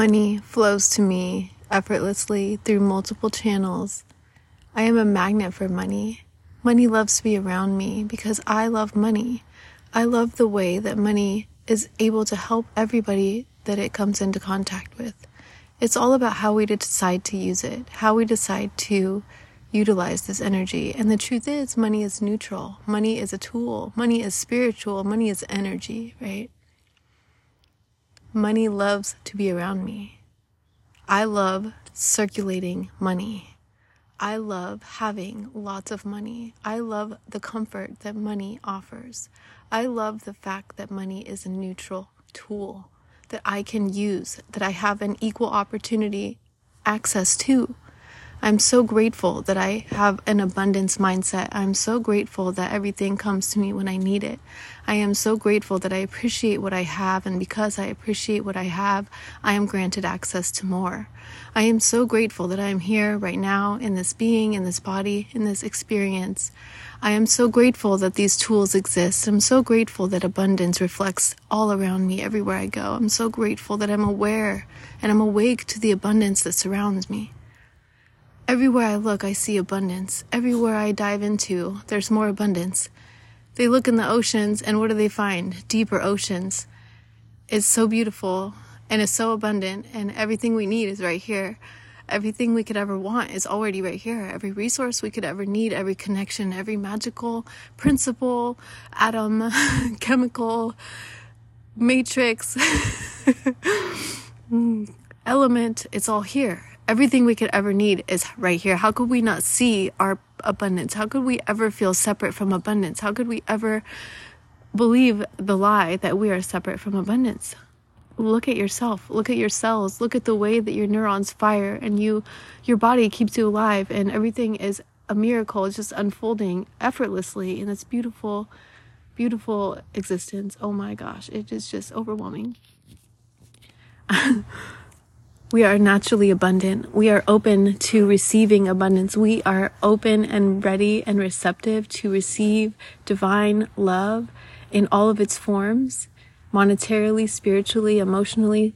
Money flows to me effortlessly through multiple channels. I am a magnet for money. Money loves to be around me because I love money. I love the way that money is able to help everybody that it comes into contact with. It's all about how we decide to use it, how we decide to utilize this energy. And the truth is, money is neutral. Money is a tool. Money is spiritual. Money is energy, right? Money loves to be around me. I love circulating money. I love having lots of money. I love the comfort that money offers. I love the fact that money is a neutral tool that I can use, that I have an equal opportunity access to. I'm so grateful that I have an abundance mindset. I'm so grateful that everything comes to me when I need it. I am so grateful that I appreciate what I have, and because I appreciate what I have, I am granted access to more. I am so grateful that I am here right now in this being, in this body, in this experience. I am so grateful that these tools exist. I'm so grateful that abundance reflects all around me everywhere I go. I'm so grateful that I'm aware and I'm awake to the abundance that surrounds me. Everywhere I look, I see abundance. Everywhere I dive into, there's more abundance. They look in the oceans, and what do they find? Deeper oceans. It's so beautiful and it's so abundant, and everything we need is right here. Everything we could ever want is already right here. Every resource we could ever need, every connection, every magical principle, atom, chemical, matrix, element, it's all here everything we could ever need is right here. How could we not see our abundance? How could we ever feel separate from abundance? How could we ever believe the lie that we are separate from abundance? Look at yourself. Look at your cells. Look at the way that your neurons fire and you your body keeps you alive and everything is a miracle. It's just unfolding effortlessly in this beautiful beautiful existence. Oh my gosh, it is just overwhelming. We are naturally abundant. We are open to receiving abundance. We are open and ready and receptive to receive divine love in all of its forms monetarily, spiritually, emotionally,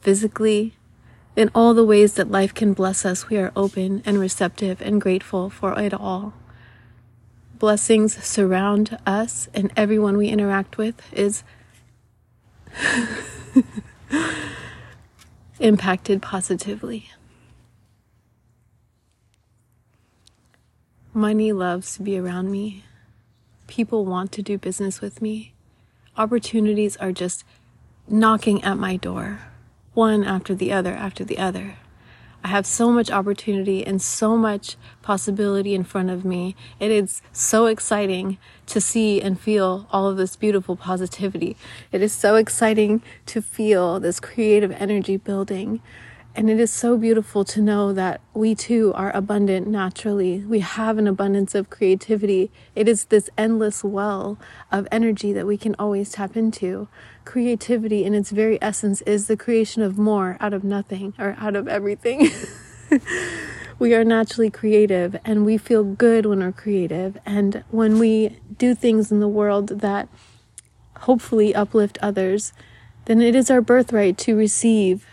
physically. In all the ways that life can bless us, we are open and receptive and grateful for it all. Blessings surround us and everyone we interact with is impacted positively. Money loves to be around me. People want to do business with me. Opportunities are just knocking at my door, one after the other after the other. I have so much opportunity and so much possibility in front of me. It is so exciting to see and feel all of this beautiful positivity. It is so exciting to feel this creative energy building. And it is so beautiful to know that we too are abundant naturally. We have an abundance of creativity. It is this endless well of energy that we can always tap into. Creativity, in its very essence, is the creation of more out of nothing or out of everything. we are naturally creative and we feel good when we're creative. And when we do things in the world that hopefully uplift others, then it is our birthright to receive